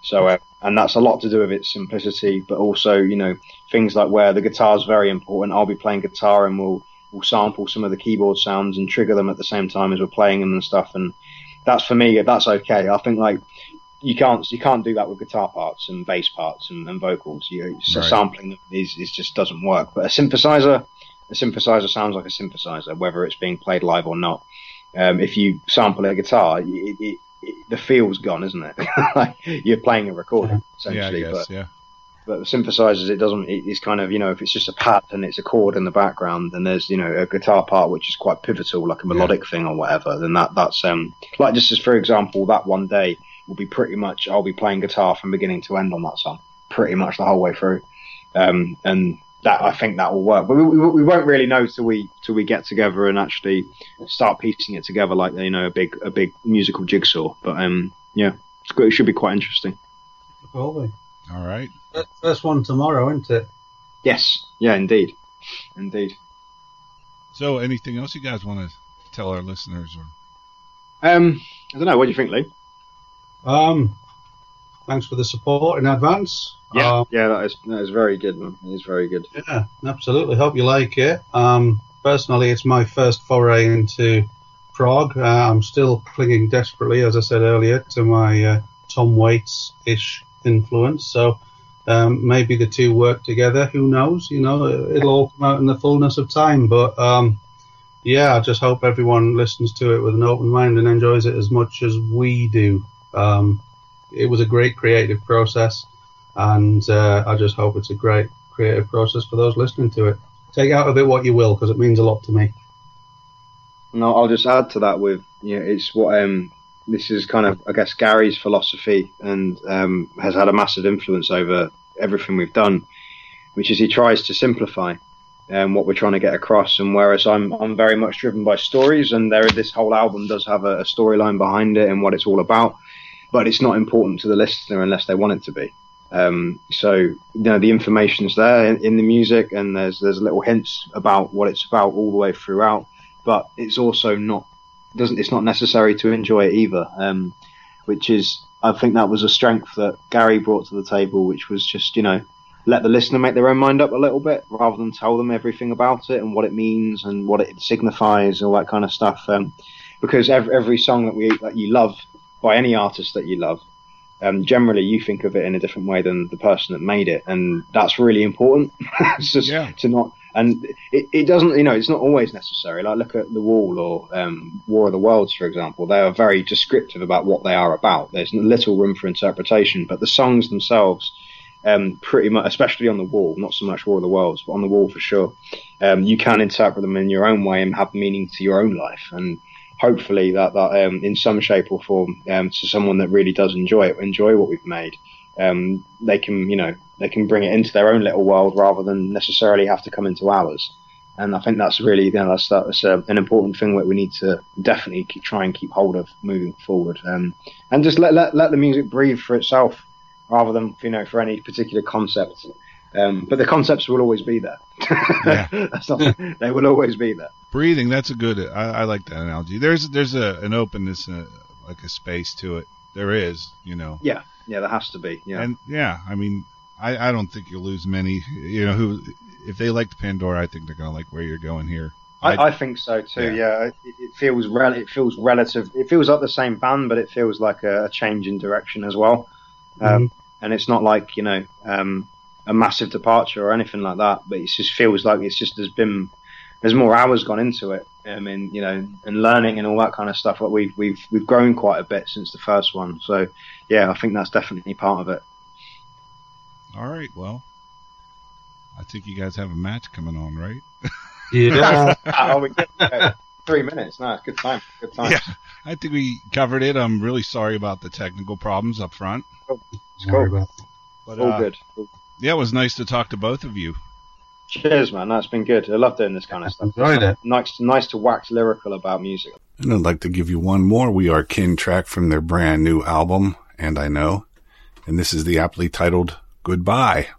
So, uh, and that's a lot to do with its simplicity, but also, you know, things like where the guitar is very important. I'll be playing guitar and we'll, we'll sample some of the keyboard sounds and trigger them at the same time as we're playing them and stuff. And that's for me, that's okay. I think like you can't, you can't do that with guitar parts and bass parts and, and vocals. You, so Right. sampling them is, is just doesn't work. But a synthesizer, a synthesizer sounds like a synthesizer, whether it's being played live or not. Um, if you sample a guitar, it, it, it, the feel's gone, isn't it? like you're playing a recording yeah, I essentially. guess. but yeah. But the synthesizers, it doesn't. It, it's kind of you know if it's just a pad and it's a chord in the background, and there's you know a guitar part which is quite pivotal, like a melodic thing or whatever. Then that that's um like just as for example, that one day will be pretty much I'll be playing guitar from beginning to end on that song, pretty much the whole way through, um and that I think that will work. But we, we, we won't really know till we till we get together and actually start piecing it together like you know a big a big musical jigsaw. But um yeah, it's good. it should be quite interesting. Be. All right. First one tomorrow, isn't it? Yes, yeah, indeed, indeed. So, anything else you guys want to tell our listeners? Or Um, I don't know. What do you think, Lee? Um, thanks for the support in advance. Yeah, Um, yeah, that is that is very good, man. It is very good. Yeah, absolutely. Hope you like it. Um, personally, it's my first foray into prog. Uh, I'm still clinging desperately, as I said earlier, to my uh, Tom Waits ish influence. So um, maybe the two work together. Who knows? You know, it'll all come out in the fullness of time. But um, yeah, I just hope everyone listens to it with an open mind and enjoys it as much as we do. Um, it was a great creative process, and uh, I just hope it's a great creative process for those listening to it. Take out of it what you will, because it means a lot to me. No, I'll just add to that with you know, it's what um this is kind of I guess Gary's philosophy and um, has had a massive influence over everything we've done, which is he tries to simplify um, what we're trying to get across. And whereas I'm I'm very much driven by stories, and there this whole album does have a, a storyline behind it and what it's all about, but it's not important to the listener unless they want it to be. Um, so you know the information's there in, in the music, and there's there's little hints about what it's about all the way throughout. But it's also not doesn't it's not necessary to enjoy it either. Um, which is I think that was a strength that Gary brought to the table, which was just you know let the listener make their own mind up a little bit rather than tell them everything about it and what it means and what it signifies all that kind of stuff. Um, because every, every song that we that you love by any artist that you love um, generally you think of it in a different way than the person that made it, and that's really important. it's just to not, and it, it doesn't, you know, it's not always necessary. Like look at The Wall or um, War of the Worlds, for example. They are very descriptive about what they are about. There's little room for interpretation, but the songs themselves, um, pretty much, especially on The Wall, not so much War of the Worlds, but on The Wall for sure, um, you can interpret them in your own way and have meaning to your own life, and hopefully that that um, in some shape or form um, to someone that really does enjoy it, enjoy what we've made, um, they can you know they can bring it into their own little world rather than necessarily have to come into ours. And I think that's really you know, that's that's uh, an important thing that we need to definitely keep, try and keep hold of moving forward, um, and just let, let let the music breathe for itself rather than you know for any particular concept. Um, but the concepts will always be there. Yeah. Not, they will always be there. Breathing, that's a good. I, I like that analogy. There's there's a an openness, uh, like a space to it. There is, you know. Yeah, yeah, there has to be. Yeah, And yeah, I mean, I, I don't think you'll lose many. You know, who if they liked Pandora, I think they're gonna like where you're going here. I, I think so too. Yeah, It, it feels rel- it feels relative. It feels like the same band, but it feels like a, a change in direction as well. Um, And it's not like you know um, a massive departure or anything like that. But it just feels like it's just there's been there's more hours gone into it. I mean, you know, and learning and all that kind of stuff. Like we've we've we've grown quite a bit since the first one. So yeah, I think that's definitely part of it. All right, well, I think you guys have a match coming on, right? oh, we did. Okay. Three minutes. No, good time. Good time. Yeah, I think we covered it. I'm really sorry about the technical problems up front. It's cool. But, All uh, good. Yeah, it was nice to talk to both of you. Cheers, man. That's been good. I love doing this kind of stuff. Enjoyed it. Nice, nice to wax lyrical about music. And I'd like to give you one more We Are Kin track from their brand new album, And I Know. And this is the aptly titled Goodbye. Goodbye.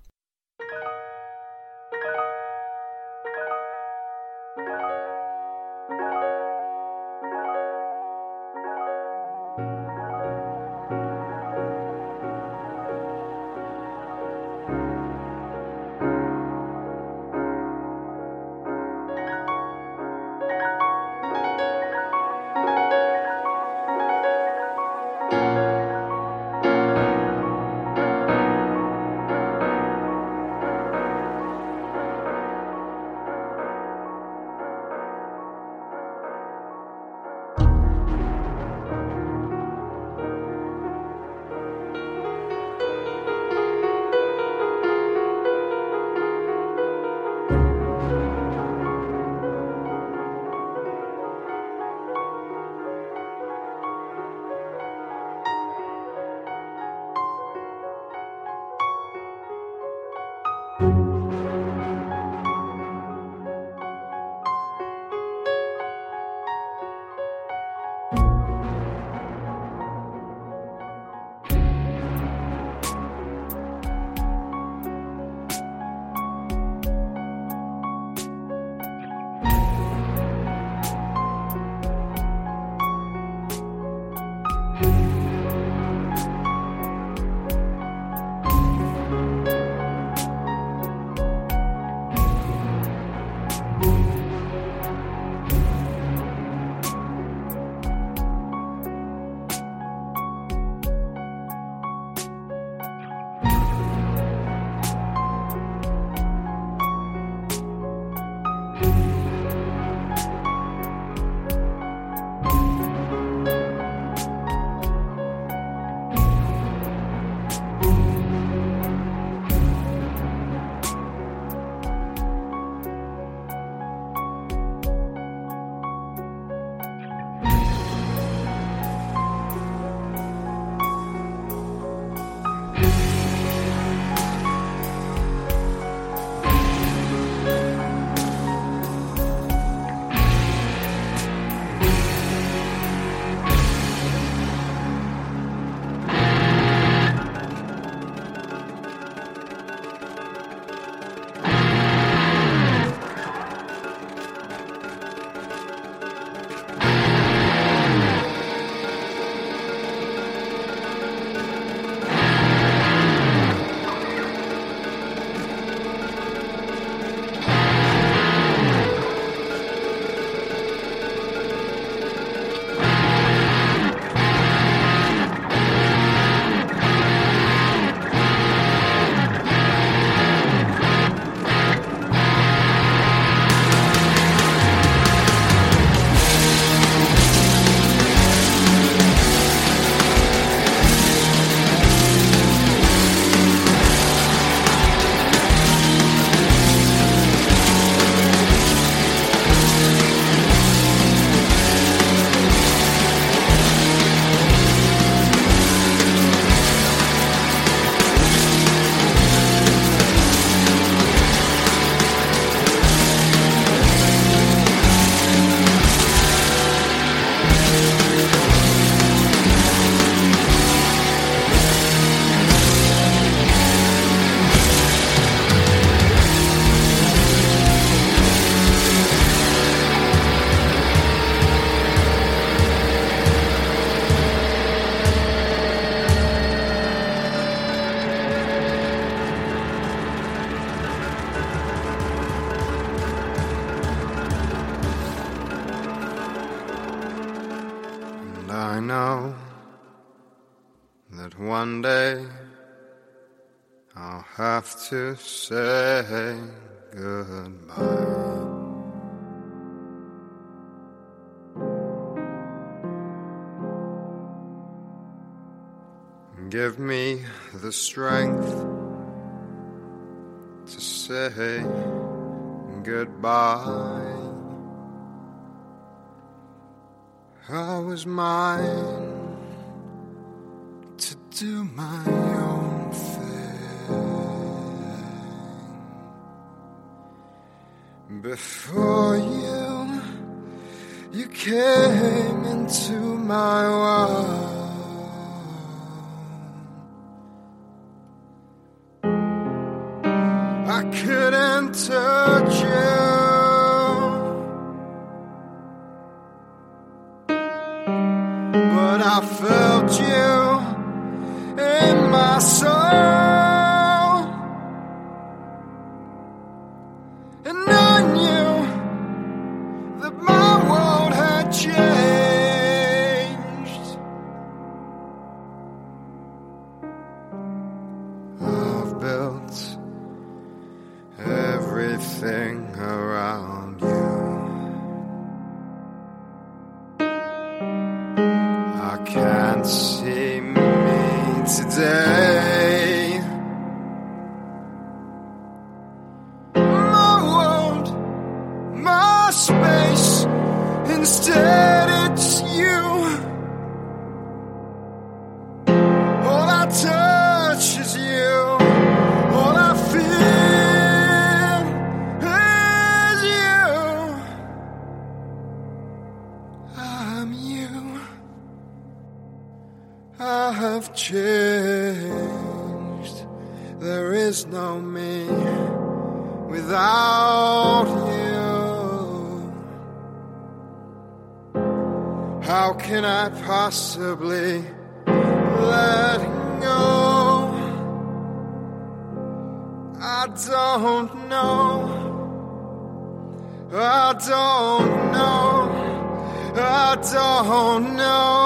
To say goodbye. I was mine to do my own thing. Before you, you came into my world. I couldn't touch you. But I felt you in my soul. Possibly let go? I don't know. I don't know. I don't know.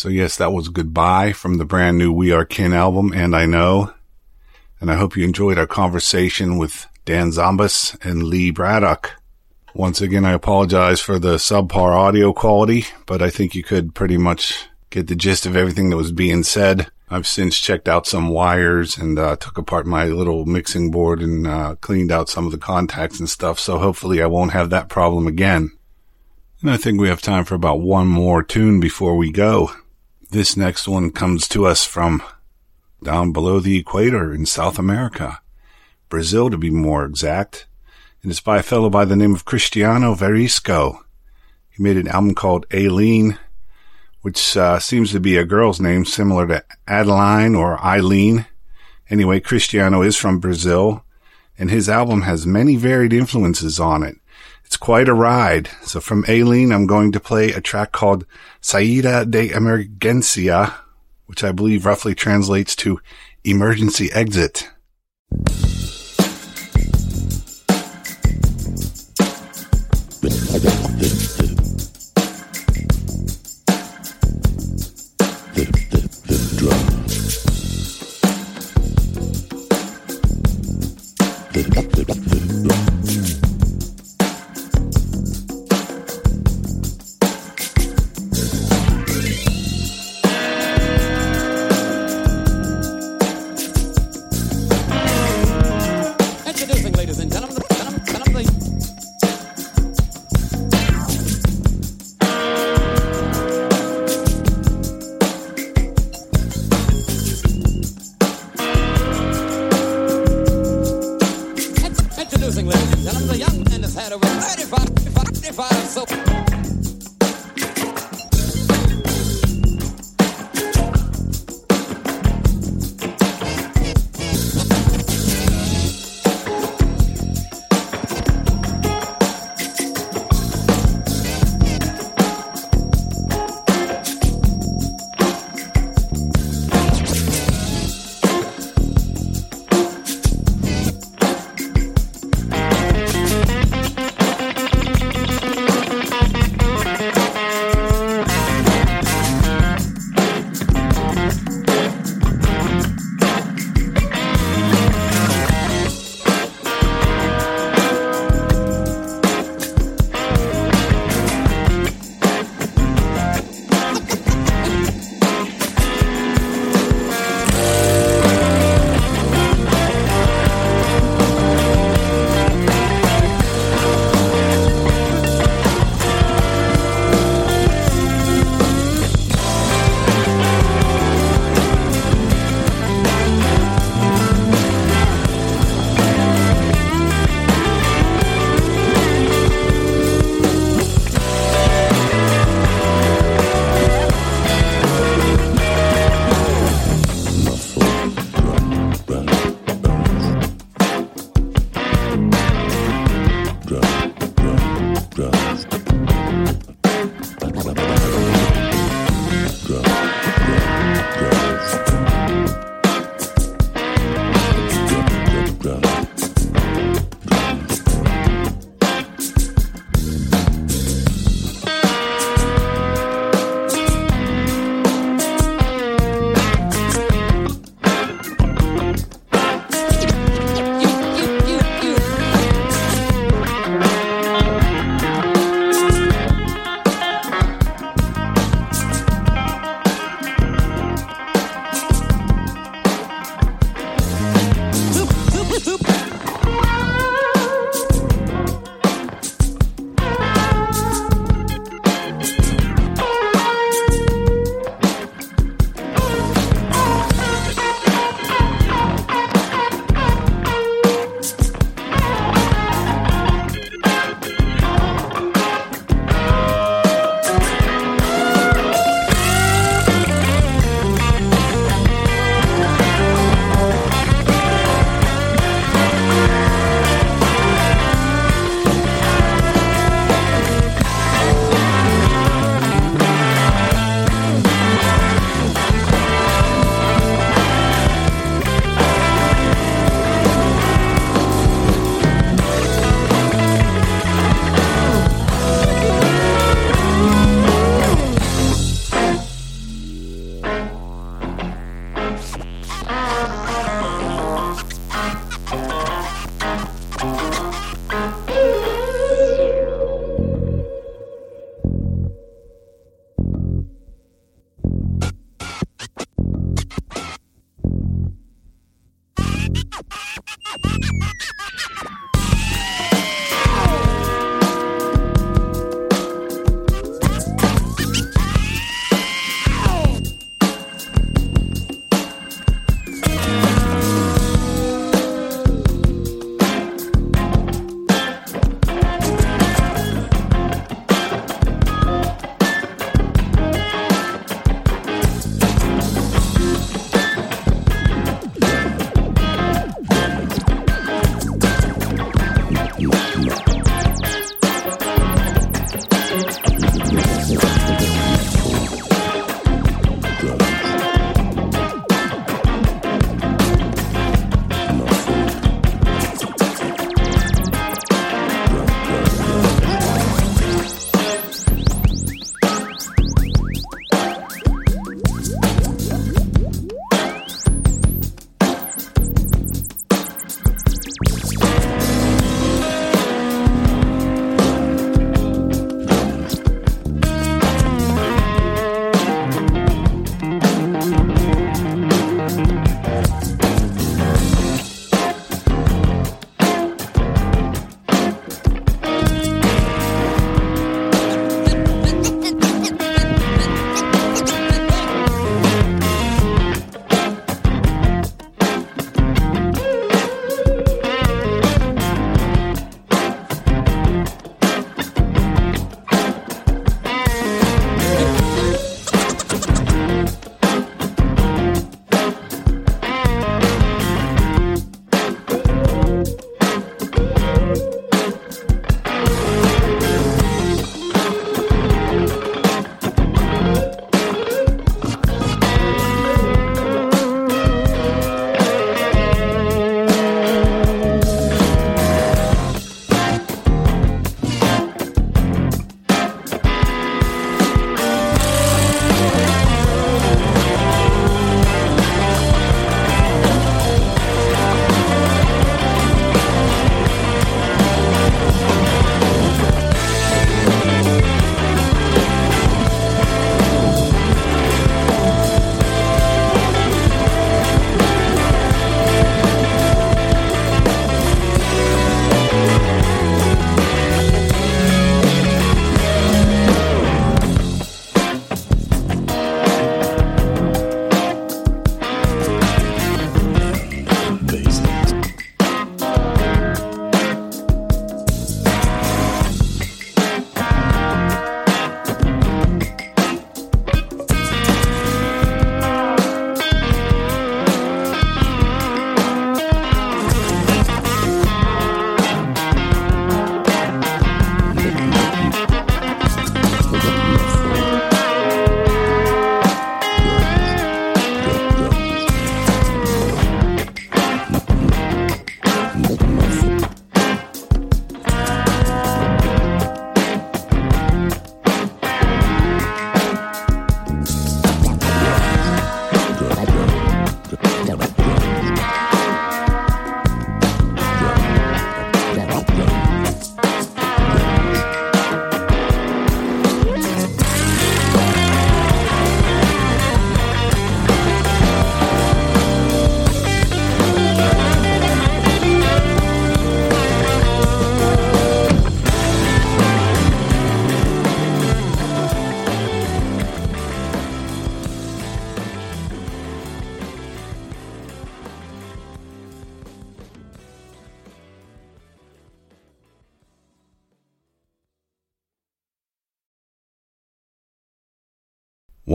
So yes, that was Goodbye from the brand new We Are Kin album, and I know. And I hope you enjoyed our conversation with Dan Zambas and Lee Braddock. Once again, I apologize for the subpar audio quality, but I think you could pretty much get the gist of everything that was being said. I've since checked out some wires and uh, took apart my little mixing board and uh, cleaned out some of the contacts and stuff, so hopefully I won't have that problem again. And I think we have time for about one more tune before we go. This next one comes to us from down below the equator in South America. Brazil to be more exact. And it's by a fellow by the name of Cristiano Varisco. He made an album called Aline, which uh, seems to be a girl's name similar to Adeline or Eileen. Anyway, Cristiano is from Brazil, and his album has many varied influences on it. It's quite a ride. So from Aline, I'm going to play a track called Saída de Emergência, which I believe roughly translates to emergency exit.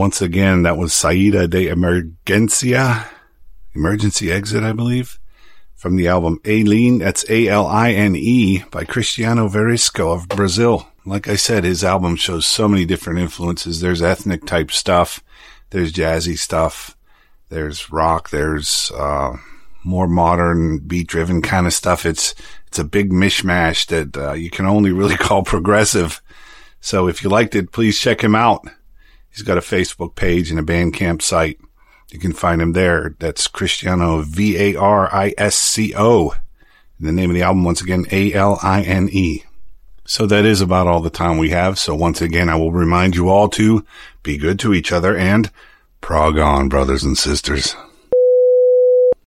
Once again, that was Saída de Emergencia, Emergency Exit, I believe, from the album Aline, that's A-L-I-N-E by Cristiano Varisco of Brazil. Like I said, his album shows so many different influences. There's ethnic type stuff. There's jazzy stuff. There's rock. There's, uh, more modern beat driven kind of stuff. It's, it's a big mishmash that, uh, you can only really call progressive. So if you liked it, please check him out. He's got a Facebook page and a Bandcamp site. You can find him there. That's Cristiano V-A-R-I-S-C-O. And the name of the album, once again, A-L-I-N-E. So that is about all the time we have. So once again, I will remind you all to be good to each other and prog on, brothers and sisters.